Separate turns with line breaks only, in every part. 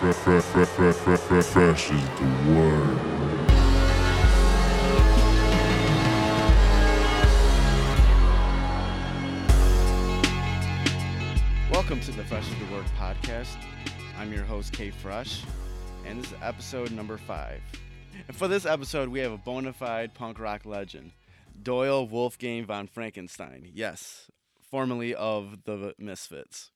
Fresh is the word.
Welcome to the Fresh is the Word podcast. I'm your host, K Fresh, and this is episode number five. And for this episode, we have a bona fide punk rock legend, Doyle Wolfgang von Frankenstein. Yes, formerly of the Misfits.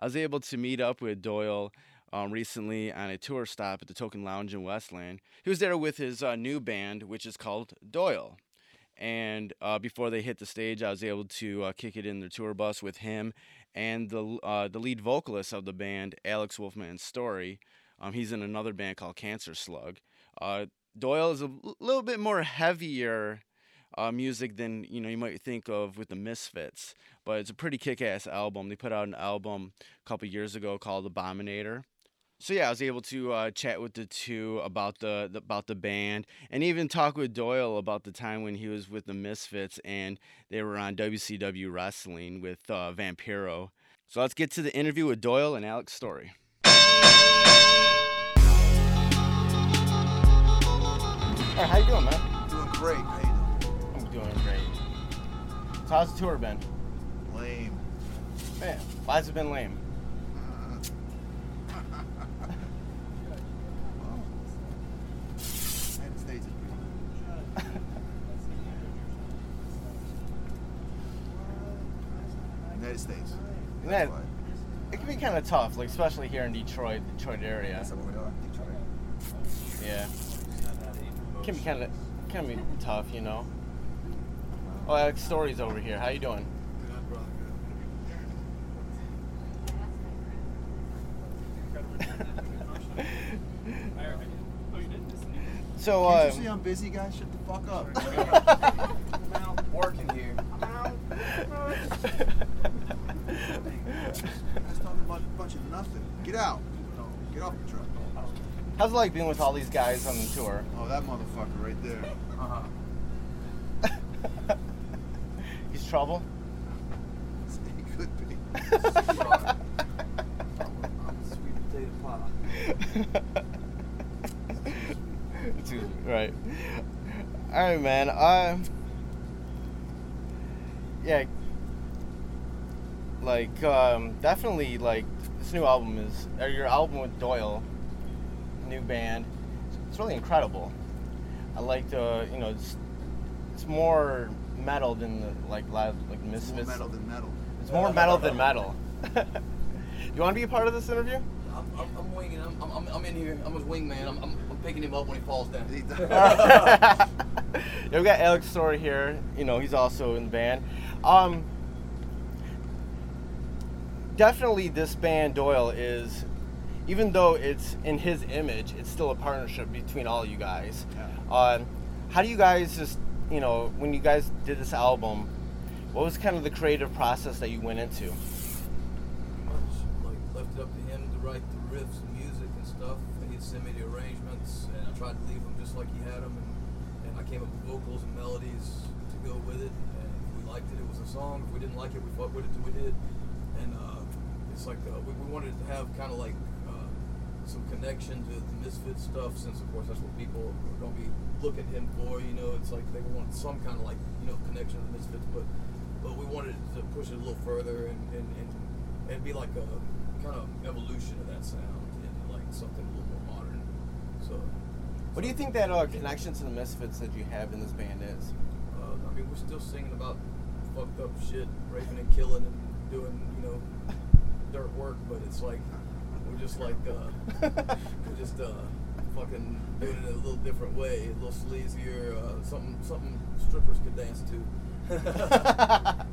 I was able to meet up with Doyle um, recently on a tour stop at the Token Lounge in Westland. He was there with his uh, new band, which is called Doyle. And uh, before they hit the stage, I was able to uh, kick it in the tour bus with him and the uh, the lead vocalist of the band, Alex Wolfman Story. Um, he's in another band called Cancerslug. Uh, Doyle is a l- little bit more heavier uh, music than you know you might think of with the Misfits, but it's a pretty kick-ass album. They put out an album a couple years ago called Abominator. So yeah, I was able to uh, chat with the two about the, the about the band, and even talk with Doyle about the time when he was with the Misfits and they were on WCW Wrestling with uh, Vampiro. So let's get to the interview with Doyle and Alex Story. All right, how you doing, man?
Doing great. How you
I'm doing great. So how's the tour been?
Lame.
Man, why's it been lame?
Well, United States is pretty good. United States.
Yeah.
That's why.
It can be kind of tough, like especially here in Detroit, Detroit area.
That's what we are. Detroit.
Yeah. Can be kind of can be tough, you know. Oh, Alex Story's over here. How you doing? So,
Can't
uh,
you see I'm busy, guys? Shut the fuck up.
I'm out working here. I'm out.
Just talking about a bunch of nothing. Get out. Get off the truck.
how's it like being with all these guys on the tour?
Oh, that motherfucker right there.
Uh-huh.
He's trouble.
He could be.
I'm sweet potato pie.
Excuse me, right. All right, man. Uh, yeah. Like, um, definitely, like this new album is, or your album with Doyle, new band. It's really incredible. I like the, you know, it's, it's more metal than the like live like
It's more
Misfits.
metal than metal.
It's more metal than metal. you want to be a part of this interview?
I'm, I'm, I'm winging. I'm, I'm, I'm in here. I'm his wingman. I'm, I'm, I'm picking him up when he falls down.
He
yeah, we got Alex Story here. You know, he's also in the band. Um, definitely, this band Doyle is, even though it's in his image, it's still a partnership between all you guys.
Yeah.
Um, how do you guys just, you know, when you guys did this album, what was kind of the creative process that you went into?
much like left it up to him to write the riffs and music and stuff, and he'd send me the arrangements, and I tried to leave them just like he had them, and, and I came up with vocals and melodies to go with it. And if we liked it, it was a song. If we didn't like it, we fought with it till we did. It's like uh, we, we wanted to have kind of like uh, some connection to the Misfit stuff, since of course that's what people are going to be looking at him for. You know, it's like they want some kind of like you know connection to the Misfits, but but we wanted to push it a little further and and, and, and be like a kind of evolution of that sound and like something a little more modern. So.
What do you think that uh, connection to the Misfits that you have in this band is?
Uh, I mean, we're still singing about fucked up shit, raping and killing and doing, you know, dirt work, but it's like we're just like uh, we're just uh, fucking doing it a little different way, a little sleazier, uh, something something strippers could dance to.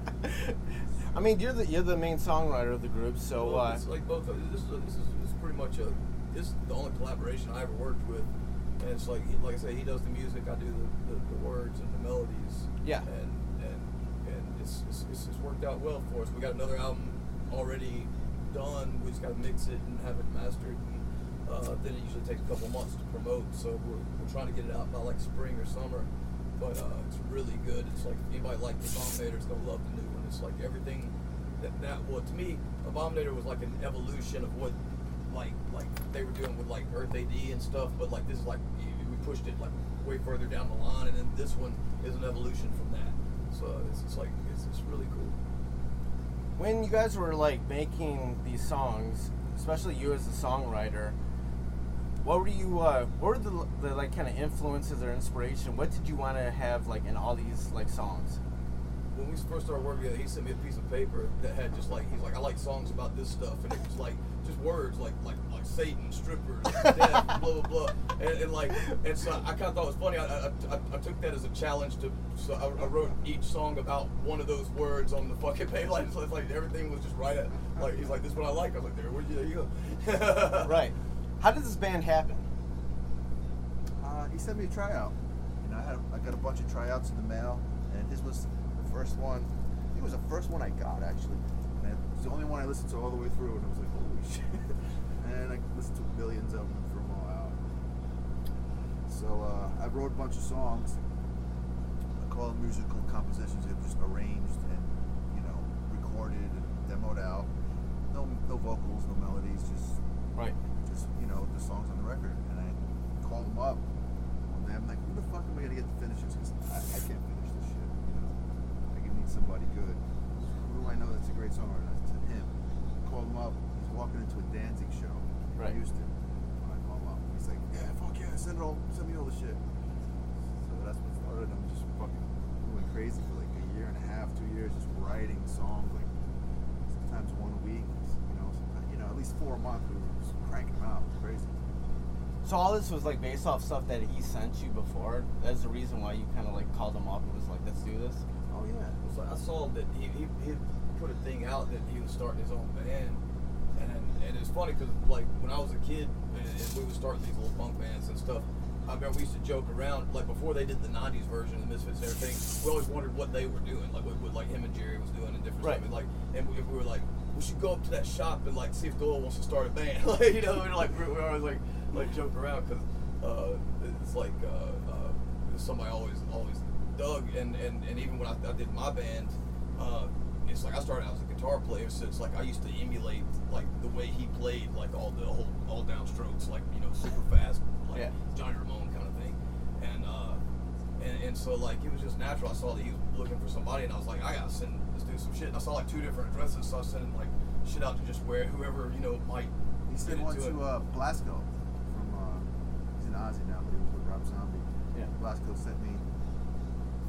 I mean, you're the you're the main songwriter of the group, so
Well,
uh,
it's like both. This is, this is this is pretty much a this is the only collaboration I ever worked with, and it's like like I say, he does the music, I do the, the, the words and the melodies.
Yeah.
And and and it's, it's it's it's worked out well for us. We got another album already done. We just got to mix it and have it mastered. And, uh, then it usually takes a couple months to promote, so we're, we're trying to get it out by like spring or summer. But uh, it's really good. It's like anybody like the Abominator is gonna love the new one. It's like everything that that well to me, Abominator was like an evolution of what like like they were doing with like Earth AD and stuff, but like this is like we pushed it like way further down the line, and then this one is an evolution from that. So it's just like it's, it's really cool.
When you guys were like making these songs, especially you as a songwriter, what were you? Uh, what were the, the like kind of influences or inspiration? What did you want to have like in all these like songs?
When we first started working together, he sent me a piece of paper that had just like he's like, I like songs about this stuff, and it was like just words like like like Satan, strippers, death, blah blah blah, and, and like and so I kind of thought it was funny. I, I, I, I took that as a challenge to so I, I wrote each song about one of those words on the fucking page. Like, so it's like everything was just right at like he's like this is what I like. I was like there, where you, there you go.
right. How did this band happen?
Uh, he sent me a tryout. You know, I had I got a bunch of tryouts in the mail, and his was the first one. I think it was the first one I got actually. And it was the only one I listened to all the way through, and I was like, holy shit! and I listened to millions of them from all out. So uh, I wrote a bunch of songs. I call them musical compositions. They were just arranged and you know recorded and demoed out. No no vocals, no melodies, just
Right.
just you know the songs on the record, and I called them up day. I'm like, who the fuck am I gonna get to finish this? Because I, I can't finish this shit. You know, Somebody good. Who do I know that's a great songwriter? I said him. Called him up. He's walking into a dancing show in
Right.
Houston. When I call him up, he's like, yeah, fuck yeah, send it all, send me all the shit. So that's what started. I'm just fucking going crazy for like a year and a half, two years, just writing songs like sometimes one a week. You know, sometimes, you know, at least four a month. We were just cranking them out. It was crazy.
So all this was like based off stuff that he sent you before. That's the reason why you kind of like called him up and was like, "Let's do this."
Yeah.
It was like, I saw that he, he, he put a thing out that he was starting his own band, and and it's funny because like when I was a kid and, and we would start these little punk bands and stuff. I remember we used to joke around like before they did the '90s version of the Misfits and everything. We always wondered what they were doing, like what, what like him and Jerry was doing and different
Right.
stuff. And, like, and we, we were like, we should go up to that shop and like see if Doyle wants to start a band. like you know, and like we we always like like joke around because uh, it's like uh, uh, somebody always always dug and, and, and even when I, I did my band, uh, it's like I started out as a guitar player, so it's like I used to emulate like the way he played, like all the whole all downstrokes, like you know super fast, like
Yeah.
Johnny Ramone kind of thing, and uh, and, and so like it was just natural. I saw that he was looking for somebody, and I was like, I gotta send this dude some shit. And I saw like two different addresses, so I sent sending like shit out to just where whoever you know might.
He sent one
into it.
to uh, Blasko from uh, he's in Ozzy now, but he was with Rob Zombie.
Yeah.
Blasko sent me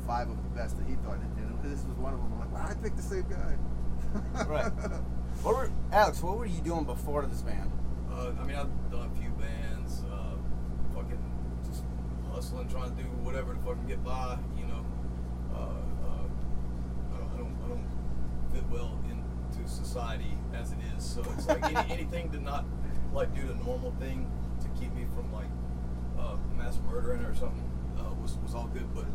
five of the best that he thought, and, and this was one of them. I'm like, wow, I picked the same guy.
Right. What were Alex? What were you doing before this band?
Uh, I mean, I've done a few bands, uh, fucking just hustling, trying to do whatever to fucking get by, you know. Uh, uh, I, don't, I don't, I don't fit well into society as it is, so it's like any, anything to not like do the normal thing to keep me from like uh, mass murdering or something uh, was was all good, but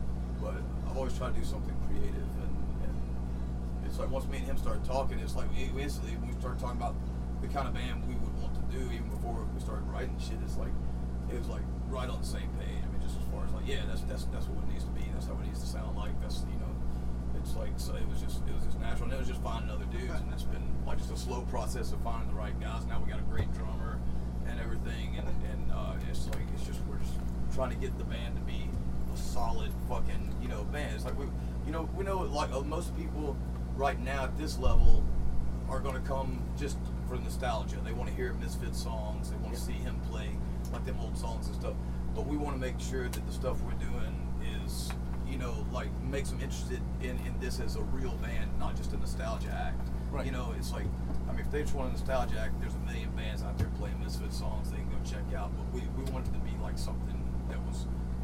but I've always tried to do something creative and. and it's like once me and him started talking, it's like we instantly when we started talking about the kind of band we would want to do, even before we started writing shit. It's like it was like right on the same page. I mean, just as far as like, yeah, that's that's that's what it needs to be. That's how it needs to sound like. That's you know, it's like so it was just it was just natural. And it was just finding other dudes, and it's been like just a slow process of finding the right guys. Now we got a great drummer and everything, and and uh, it's like it's just we're just trying to get the band to be solid fucking you know band. It's like we you know we know like uh, most people right now at this level are going to come just for nostalgia. They want to hear Misfit songs. They want to see him play like them old songs and stuff. But we want to make sure that the stuff we're doing is, you know, like makes them interested in, in this as a real band, not just a nostalgia act.
Right.
You know, it's like, I mean, if they just want a nostalgia act, there's a million bands out there playing Misfit songs they can go check out. But we, we wanted it to be like something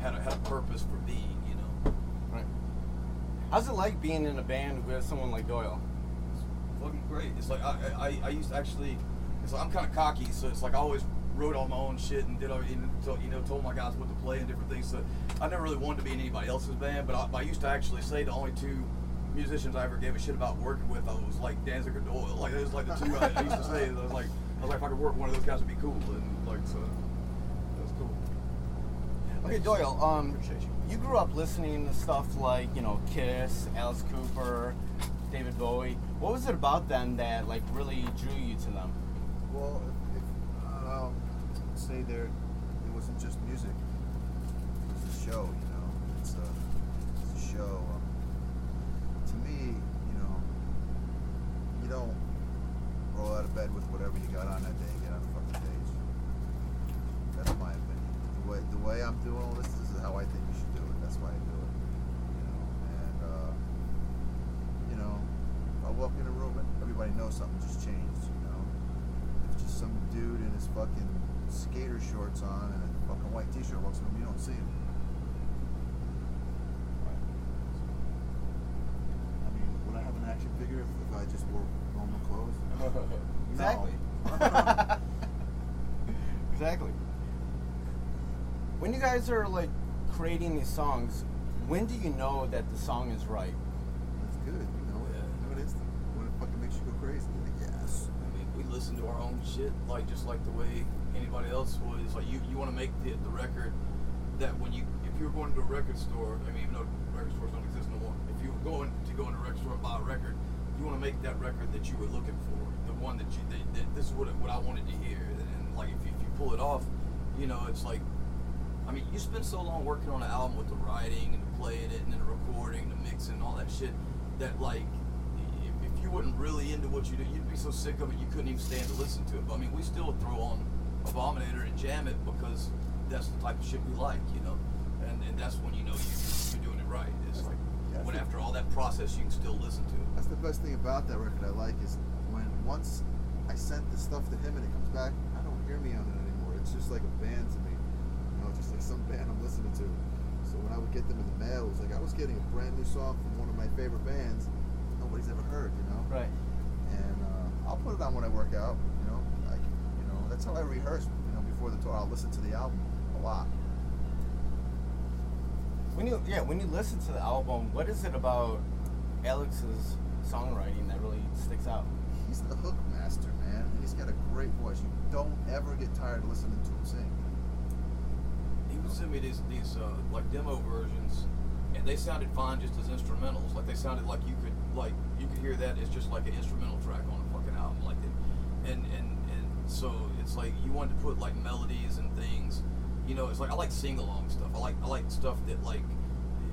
had a, had a purpose for being, you know.
Right. How's it like being in a band with someone like Doyle?
It's fucking great. It's like I, I, I used to actually, it's like I'm kind of cocky, so it's like I always wrote all my own shit and did all, you know, told- you know, told my guys what to play and different things. So I never really wanted to be in anybody else's band, but I, I used to actually say the only two musicians I ever gave a shit about working with, I was like Danzig or Doyle. Like it was like the two I, I used to say. I was like, I was like, if I could work one of those guys, would be cool. And like so.
Okay, Doyle. Um,
you.
grew up listening to stuff like you know Kiss, Alice Cooper, David Bowie. What was it about them that like really drew you to them?
Well, if, uh, say there, it wasn't just music. It was a show, you know. It's a, it's a show. Um, to me, you know, you don't roll out of bed with whatever you got on that day and get on the fucking stage. That's my opinion. The way the way I'm doing all this, this is how I think you should do it. That's why I do it. You know, and uh, you know, if I walk in a room and everybody knows something just changed. You know, if just some dude in his fucking skater shorts on and a fucking white t-shirt walks in the room, you don't see him. I mean, would I have an action figure if, if I just wore normal clothes?
Exactly. Exactly. When you guys are like creating these songs, when do you know that the song is right?
That's good, you know.
Yeah.
You know it is. When it fucking makes you go crazy. Like, yes.
I mean, we listen to our own shit, like just like the way anybody else would. It's like you, you want to make the, the record that when you, if you were going to a record store, I mean, even though record stores don't exist no more, if you were going to go into a record store and buy a record, you want to make that record that you were looking for, the one that you, that, that this is what what I wanted to hear, and, like if you, if you pull it off, you know, it's like, I mean, you spend so long working on an album with the writing and the playing it and then the recording, the mixing, all that shit, that like you wasn't really into what you do, you'd be so sick of it you couldn't even stand to listen to it. But I mean, we still throw on Abominator and jam it because that's the type of shit we like, you know. And, and that's when you know you, you're doing it right. It's like
Yeah,
when after all that process, you can still listen to it.
That's the best thing about that record I like is when once I sent the stuff to him and it comes back, I don't hear me on it anymore. It's just like a band to me. You know, just like some band I'm listening to. So when I would get them in the mail, it was like I was getting a brand new song from one of my favorite bands nobody's ever heard, you know?
Right.
And uh, I'll put it on when I work out, you know? Like, you know, that's how I rehearse, you know, before the tour. I'll listen to the album a lot.
When you yeah, when you listen to the album, what is it about Alex's songwriting that really sticks out?
He's the hook master, man. And he's got a great voice. You don't ever get tired of listening to him sing.
He would send me these these uh, like demo versions, and they sounded fine just as instrumentals. Like they sounded like you could like you could hear that as just like an instrumental track on a fucking album, like that. And and and so it's like you wanted to put like melodies and things. You know, it's like I like sing along stuff. I like I like stuff that like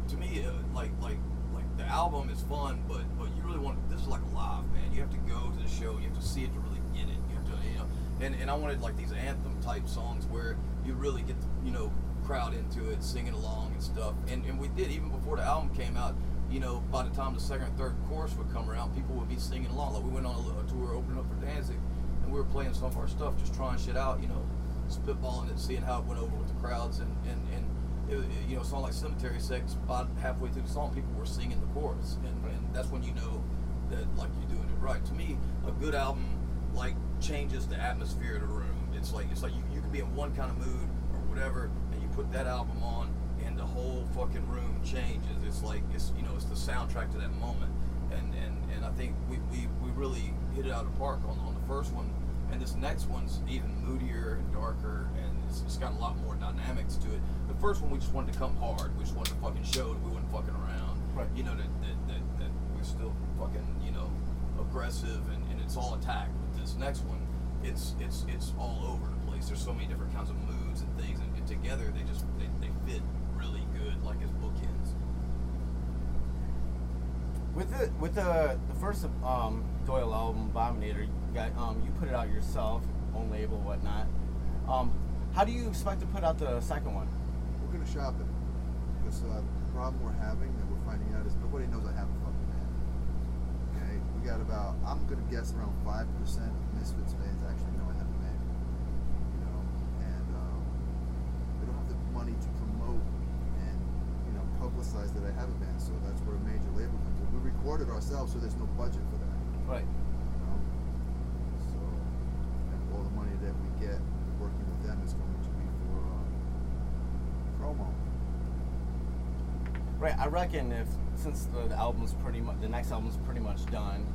to me uh, like like like the album is fun, but but you really want this is like live man. You have to go to the show. You have to see it to really get it. You have to you know. And and I wanted like these anthem type songs where you really get the, you know crowd into it, singing along and stuff. And and we did even before the album came out. You know, by the time the second or third chorus would come around, people would be singing along. Like we went on a, tour opening up for Danzig, and we were playing some of our stuff, just trying shit out. You know, spitballing it, seeing how it went over with the crowds, and and and it, it- you know, a song like Cemetery Sex. About halfway through the song, people were singing the chorus, and, and that's when you know that like you're doing it right. To me, a good album like changes the atmosphere of the room. It's like it's like you, you could be in one kind of mood or whatever, and you put that album on, and the whole fucking room changes. It's like it's you know it's the soundtrack to that moment, and and, and I think we, we, we really hit it out of the park on, on the first one, and this next one's even moodier and darker, and it's, it's got a lot more dynamics to it. The first one we just wanted to come hard. We just wanted to fucking show that we wasn't fucking around.
Right.
You know that that, that, that we're still fucking you know aggressive and, and it's all attack. But this next one, it's it's it's all over the place. There's so many different kinds of moods and things, and, and together they just they, they fit good, like as bookends.
With the with the the first um, Doyle album, Abominator, you got um, you put it out yourself, own label, whatnot. Um, how do you expect to put out the second one?
We're gonna shop it because uh, the problem we're having that we're finding out is nobody knows I have a fucking band. Okay, we got about I'm gonna guess around five percent of Misfits fans actually know I have a band. You know, and um, we don't have the money to promote and you know publicize that I have a band. So that's where a major label comes in. We record it ourselves, so there's no budget for that.
Right.
You know? So, and all the money that we get working with them is going to be for uh, promo.
Right. I reckon if since the, the album's pretty much the next album's pretty much done,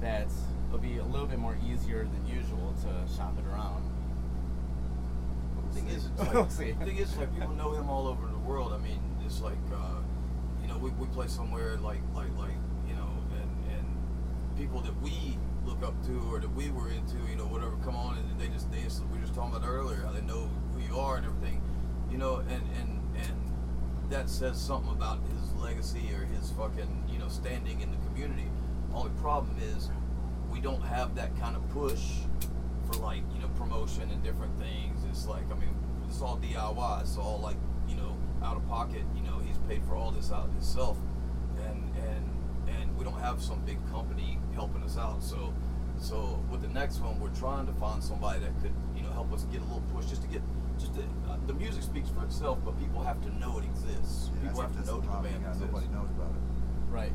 that it'll be a little bit more easier than usual to shop it around.
The thing is, it's like, thing is, like people know him all over the world. I mean, it's like, uh, you know, we, we play somewhere like, like, like, you know, and, and people that we look up to or that we were into, you know, whatever, come on, and they just, they we were just talking about earlier, how they know who you are and everything, you know, and, and, and that says something about his legacy or his fucking, you know, standing in the community. Only problem is we don't have that kind of push for like, you know, promotion and different things. It's like, I mean, it's all DIY. It's all like out of pocket. You know he's paid for all this out of himself, and and and we don't have some big company helping us out. So so with the next one, we're trying to find somebody that could you know help us get a little push just to get just to, uh, the music speaks for itself, but people have to know it exists.
Yeah,
people have to know
the
the band
yeah,
exists.
Nobody knows about it.
Right.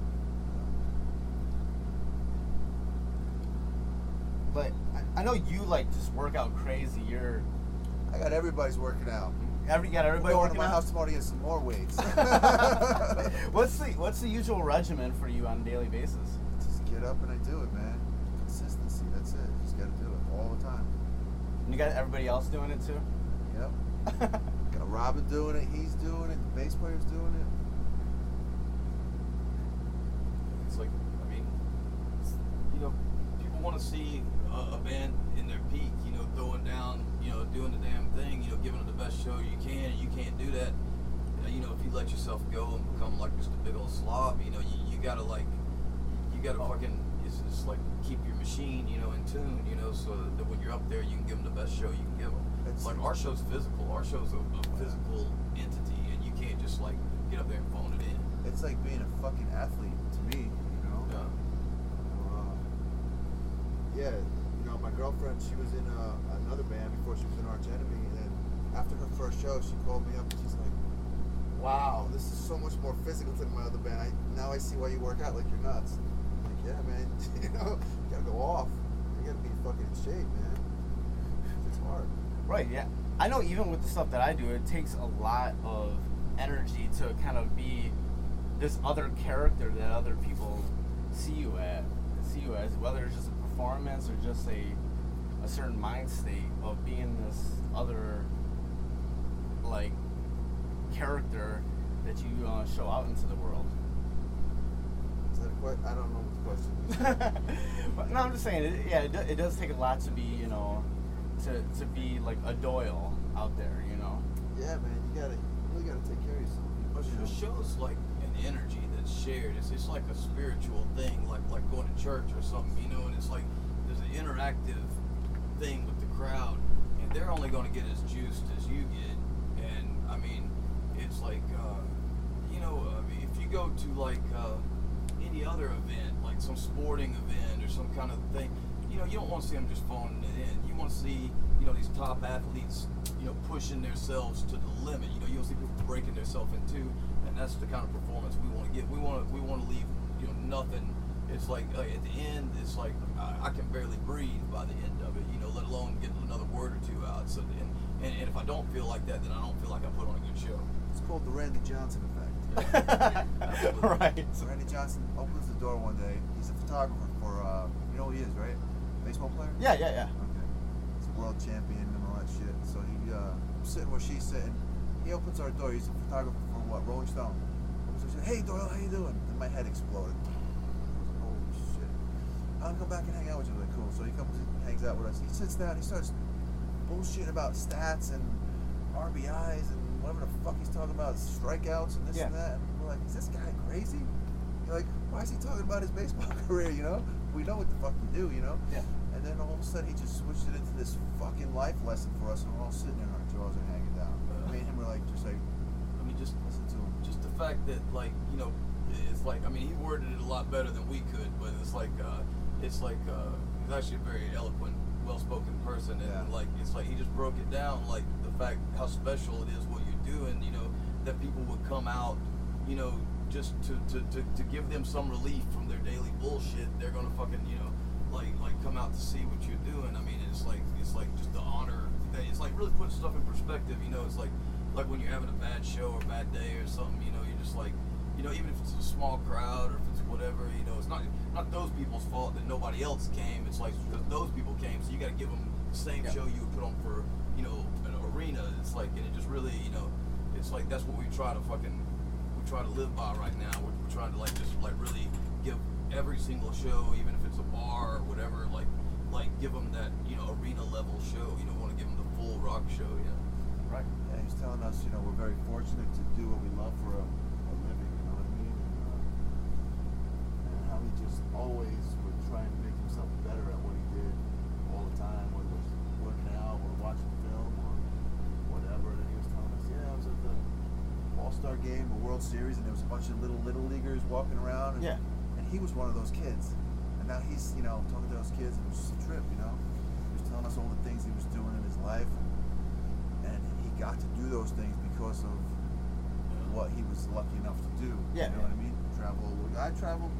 But I, I know you like just work out crazy. You're
I got everybody's working out.
Every got everybody
We're going to my
out?
house tomorrow to get some more weights.
what's the what's the usual regimen for you on a daily basis?
Just get up and I do it, man. Consistency. That's it. Just got to do it all the time.
And you got everybody else doing it too.
Yep. Got Robin doing it. He's doing it. The bass player's doing it.
It's like, I mean, you know, people want to see a, a band in their peak, you know, throwing down, you know, doing the damn thing, you know, giving it the best show you can. And you can't do that, you know, if you let yourself go and become like just a big old slob, you know, you, you gotta like, you gotta fucking, it's, it's like keep your machine, you know, in tune, you know, so that when you're up there, you can give them the best show you can give them.
It's-
like our show's physical. Our show's a, a physical entity, and you can't just like get up there and phone it in.
It's like being a fucking athlete to me, you know.
Yeah.
Uh, yeah, my girlfriend, she was in uh, another band before she was in Arch Enemy, and after her first show, she called me up and she's like, "Wow, this is so much more physical than my other band. I now I see why you work out like you're nuts." I'm like, yeah, man, you know, you gotta go off. You gotta be fucking in shape, man. It's hard.
Right. Yeah. I know. Even with the stuff that I do, it takes a lot of energy to kind of be this other character that other people see you at, see you as, whether it's just a performance or just a a certain mind state of being this other like character that you uh, show out into the world.
Is that a que- I don't know what the question is.
but no, I'm just saying. It, yeah, it, do, it does take a lot to be, you know, to to be like a Doyle out there, you know.
yeah, man, you gotta, you really gotta take care of yourself.
But
you know?
the show's like an energy that's shared. It's, it's like a spiritual thing, like like going to church or something, you know. It's like there's an interactive thing with the crowd, and they're only going to get as juiced as you get. And I mean, it's like uh, you know, I mean, if you go to like uh, any other event, like some sporting event or some kind of thing, you know, you don't want to see them just phoning it in. You want to see, you know, these top athletes, you know, pushing themselves to the limit. You know, you don't see people breaking themselves in two, and that's the kind of performance we want to get. We want to, we want to leave, you know, nothing. It's like, like at the end, it's like I, I can barely breathe by the end of it. You know, let alone get another word or two out. So, and, and, and if I don't feel like that, then I don't feel like I put on a good show.
It's called the Randy Johnson effect.
right.
So Randy Johnson opens the door one day. He's a photographer for, uh, you know who he is, right? Baseball player?
Yeah, yeah, yeah.
Okay. He's a world champion and all that shit. So he, uh, sitting where she's sitting. He opens our door. He's a photographer for what? Rolling Stone. Opens the door, Hey Doyle, how you doing? And my head exploded. I was like, Holy shit. I'll come back and hang out with you. I'm like, cool. So he comes and hangs out with us. He sits down. He starts bullshitting about stats and RBIs and whatever the fuck he's talking about, strikeouts and this
Yeah.
and that. And we're like, is this guy crazy? You're like, why is he talking about his baseball career? You know, we know what the fuck we do. You know.
Yeah.
And then all of a sudden he just switched it into this fucking life lesson for us, and we're all sitting there, our jaws are hanging down. Me and him were like, just like,
I mean, just
listen to him.
just the fact that like you know it's like i mean he worded it a lot better than we could but it's like uh it's like uh he's actually a very eloquent well-spoken person and
Yeah.
like it's like he just broke it down like the fact how special it is what you're doing you know that people would come out you know just to to, to, to give them some relief from their daily bullshit they're gonna fucking you know like like come out to see what you're doing i mean it's like it's like just the honor that it's like really putting stuff in perspective you know it's like like when you're having a bad show or bad day or something, you know, you're just like, you know, even if it's a small crowd or if it's whatever, you know, it's not not those people's fault that nobody else came. It's like because those people came, so you got to give them the same
Yeah.
show you would put on for, you know, an arena. It's like, and it just really, you know, it's like that's what we try to fucking we try to live by right now. We're, we're trying to like just like really give every single show, even if it's a bar or whatever, like like give them that you know arena level show. You don't want to give them the full rock show, yeah.
Right.
Yeah, he's telling us, you know, we're very fortunate to do what we love for a, a living. You know what I mean? And, uh, and how he just always would try and make himself better at what he did all the time, whether it was working out or watching film or whatever. And he was telling us, yeah, I was at the All Star game, a World Series, and there was a bunch of little little leaguers walking around. And,
Yeah.
And he was one of those kids. And now he's, you know, talking to those kids, and it was just a trip, you know. He was telling us all the things he was doing in his life, and, and he got to do those things because of what he was lucky enough to do.
Yeah,
You know
yeah.
what I mean? Travel. I travel,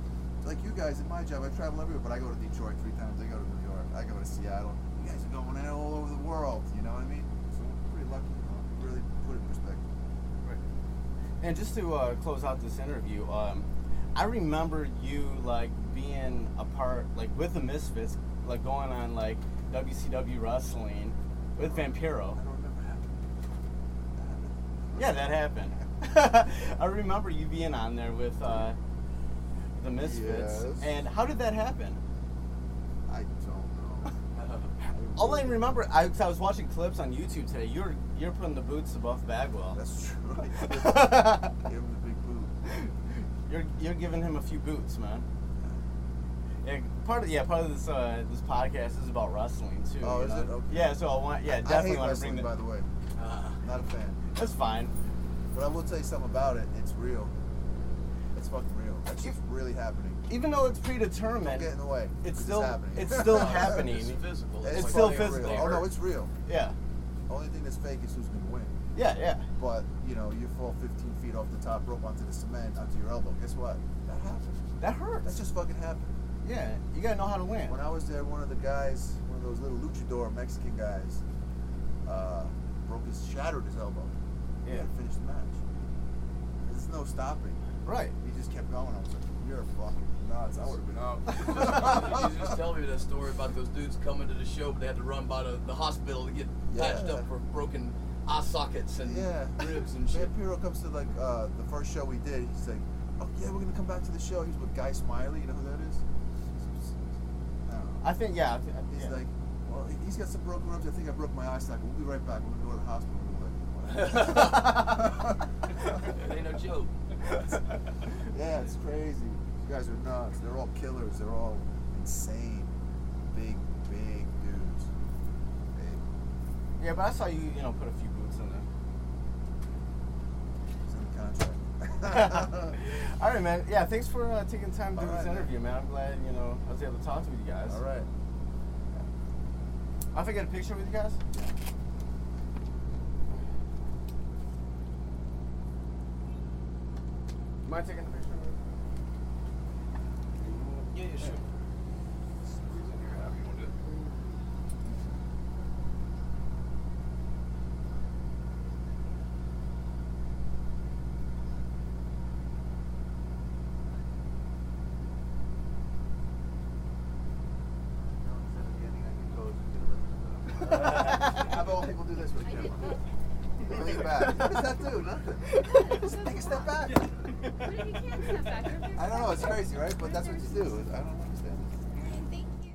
like you guys in my job, I travel everywhere, but I go to Detroit three times. I go to New York. I go to Seattle. You guys are going all over the world. You know what I mean? So we're pretty lucky. You know? Really put it in perspective.
And just to uh, close out this interview, um, I remember you like being a part, like with the Misfits, like going on like WCW wrestling with Vampiro.
I don't remember.
Yeah, that happened. I remember you being on there with uh, the Misfits.
Yes.
And how did that happen?
I don't know.
All I remember, I, I was watching clips on YouTube today. You're you're putting the boots above Bagwell.
That's true. Give him the big boot.
You're you're giving him a few boots, man. Yeah, part of yeah, part of this uh, this podcast is about wrestling too.
Oh, is
know?
it? Okay.
Yeah, so I want yeah
I
definitely want to bring
by the way.
Uh,
Not a fan.
that's fine.
But I will tell you something about it. It's real. It's fucking. That shit's really happening.
Even though it's
Don't
predetermined,
get in the way.
it's
'cause
still
happening.
it's still happening.
It's physical.
It's,
It's still physical.
Oh no, it's real.
Yeah,
Only thing that's fake is who's gonna win.
yeah, yeah.
But you know, you fall 15 feet off the top rope onto the cement onto your elbow. Guess what? That happened.
That hurts.
That just fucking happened.
yeah, you gotta know how to win.
When I was there, one of the guys, one of those little luchador Mexican guys, uh, broke his, shattered his elbow. He
Yeah.
had to the match. There's no stopping.
Right.
He just kept going. I was like, you're fucking nuts. I would have been out.
you just tell me that story about those dudes coming to the show, but they had to run by the, the hospital to get patched up for broken eye sockets and
yeah.
ribs and shit.
Vampiro comes to like uh, the first show we did. He's like, oh yeah, we're gonna come back to the show. He's with Guy Smiley. You know who that is? I.
I think yeah. I thi-
He's
yeah.
like, well, he- he's got some broken ribs. I think I broke my eye socket. We'll be right back. We're gonna go to the hospital.
it ain't no joke.
yeah, it's crazy. You guys are nuts. They're all killers. They're all insane, big, big dudes. Big.
yeah, but I saw you you know put a few boots in there.
It's in the contract.
All right, man. Yeah, thanks for uh, taking time to do
All
this
right, man.
interview, man. I'm glad you know I was able to talk to you guys.
all right.
I'll get a picture with you guys. Mind taking a picture?
Yeah, yeah, sure. Squeeze in here, however you want to do it.
How about people do this with the camera? Lean back. What does that do? Nothing. Just take a step back.
What if you can't step back? What if you're
I don't know. It's crazy, right? But that's what you do. I don't understand.
Thank you.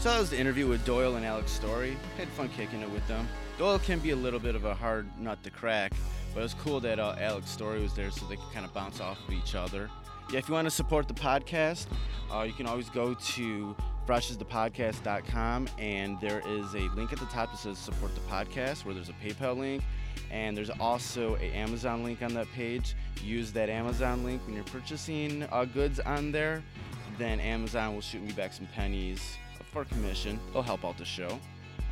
So that was the interview with Doyle and Alex Story. Had fun kicking it with them. Doyle can be a little bit of a hard nut to crack, but it was cool that uh, Alex Story was there so they could kind of bounce off of each other. Yeah, if you want to support the podcast, uh, you can always go to freshesthepodcast.com and there is a link at the top that says support the podcast where there's a PayPal link and there's also a Amazon link on that page. Use that Amazon link when you're purchasing uh, goods on there. Then Amazon will shoot me back some pennies for commission. It'll help out the show.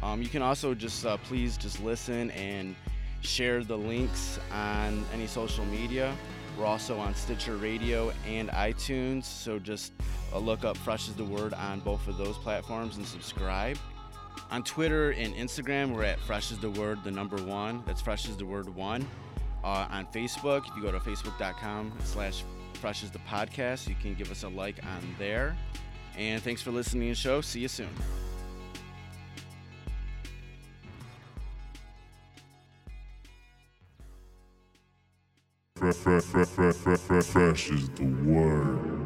Um, you can also just uh, please just listen and share the links on any social media. We're also on Stitcher Radio and iTunes, so just uh, look up Fresh is the Word on both of those platforms and subscribe. On Twitter and Instagram, we're at Fresh is the Word, the number one. That's Fresh is the Word one. Uh, on Facebook, if you go to facebook.com slash Fresh is the podcast, you can give us a like on there. And thanks for listening to the show. See you soon.
Fresh is the word.